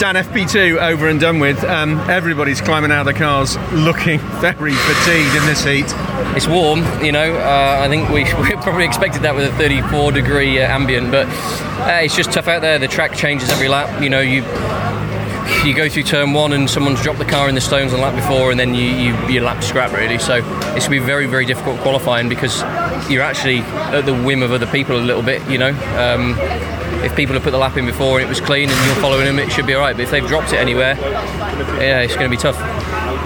Dan, FP2 over and done with. Um, everybody's climbing out of the cars looking very fatigued in this heat. It's warm, you know. Uh, I think we, we probably expected that with a 34 degree uh, ambient, but uh, it's just tough out there. The track changes every lap. You know, you you go through turn one and someone's dropped the car in the stones on lap before, and then you, you lap scrap really. So it's to be very very difficult qualifying because you're actually at the whim of other people a little bit. You know. Um, if people have put the lap in before and it was clean and you're following them, it should be all right. But if they've dropped it anywhere, yeah, it's going to be tough.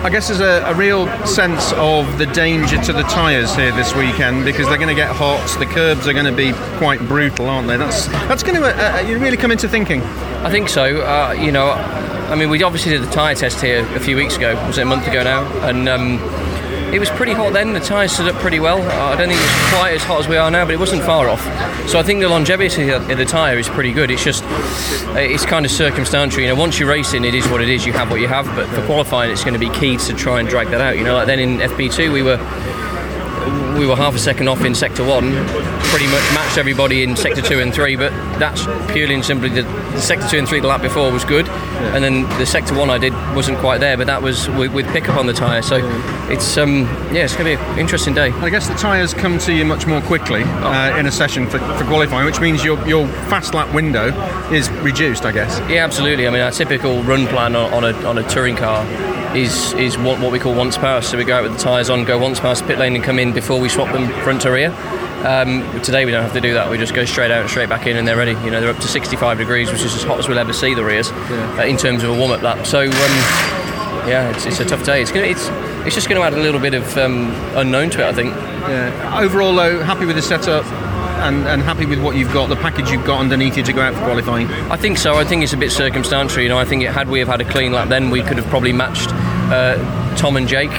I guess there's a, a, real sense of the danger to the tyres here this weekend because they're going to get hot. The curbs are going to be quite brutal, aren't they? That's that's going to uh, uh really come into thinking. I think so. Uh, you know, I mean, we obviously did the tyre test here a few weeks ago. Was it a month ago now? And um, it was pretty hot then. The tyres stood up pretty well. I don't think it was quite as hot as we are now, but it wasn't far off. So I think the longevity of the tyre is pretty good. It's just it's kind of circumstantial. You know, once you're racing, it is what it is. You have what you have. But for qualifying, it's going to be key to try and drag that out. You know, like then in FP2 we were we were half a second off in sector one, pretty much matched everybody in sector two and three. But that's purely and simply the, the sector two and three the lap before was good, yeah. and then the sector one I did wasn't quite there, but that was with, with pickup on the tyre. So yeah. it's um, yeah, it's going to be an interesting day. I guess the tyres come to you much more quickly uh, in a session for, for qualifying, which means your your fast lap window is reduced. I guess. Yeah, absolutely. I mean, our typical run plan on, on a on a touring car is is what, what we call once past. So we go out with the tyres on, go once past pit lane, and come in before we swap them front to rear. Um, today we don't have to do that. We just go straight out and straight back in, and they're ready. You know, they're up to 65 degrees, which is as hot as we'll ever see the rears yeah. uh, in terms of a warm-up lap. So um, yeah, it's, it's, a tough day. It's gonna, it's it's just going to add a little bit of um, unknown to it, I think. Yeah. Overall, though, happy with the setup and, and happy with what you've got, the package you've got underneath you to go out for qualifying? I think so. I think it's a bit circumstantial. You know, I think it, had we have had a clean lap, then we could have probably matched uh, Tom and Jake.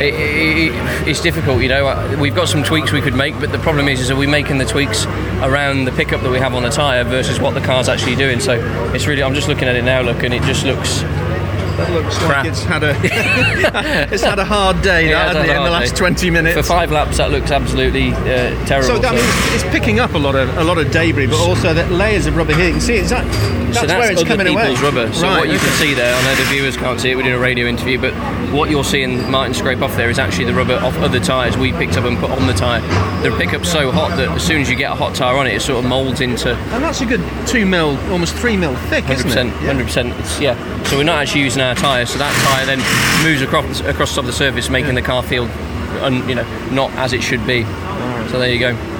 It, it's difficult, you know. We've got some tweaks we could make, but the problem is, is are we making the tweaks around the pickup that we have on the tyre versus what the car's actually doing? So it's really, I'm just looking at it now, look, and it just looks that looks Crap. like it's had a it's had a hard day yeah, that, in the last day. 20 minutes. For five laps, that looks absolutely uh, terrible. So that so. means it's picking up a lot of a lot of debris, but also that layers of rubber here. You can see it's that, that's, so that's where it's other coming people's away. rubber. So right, what you okay. can see there, I know the viewers can't see it. We did a radio interview, but what you're seeing Martin scrape off there is actually the rubber off other tyres we picked up and put on the tyre. The pickup's so hot that as soon as you get a hot tyre on it, it sort of moulds into. And that's a good two mil, almost three mil thick, 100%, isn't it? Hundred percent. Yeah. So we're not actually using our tyre, so that tyre then moves across across the top of the surface, making the car feel, un, you know, not as it should be. So there you go.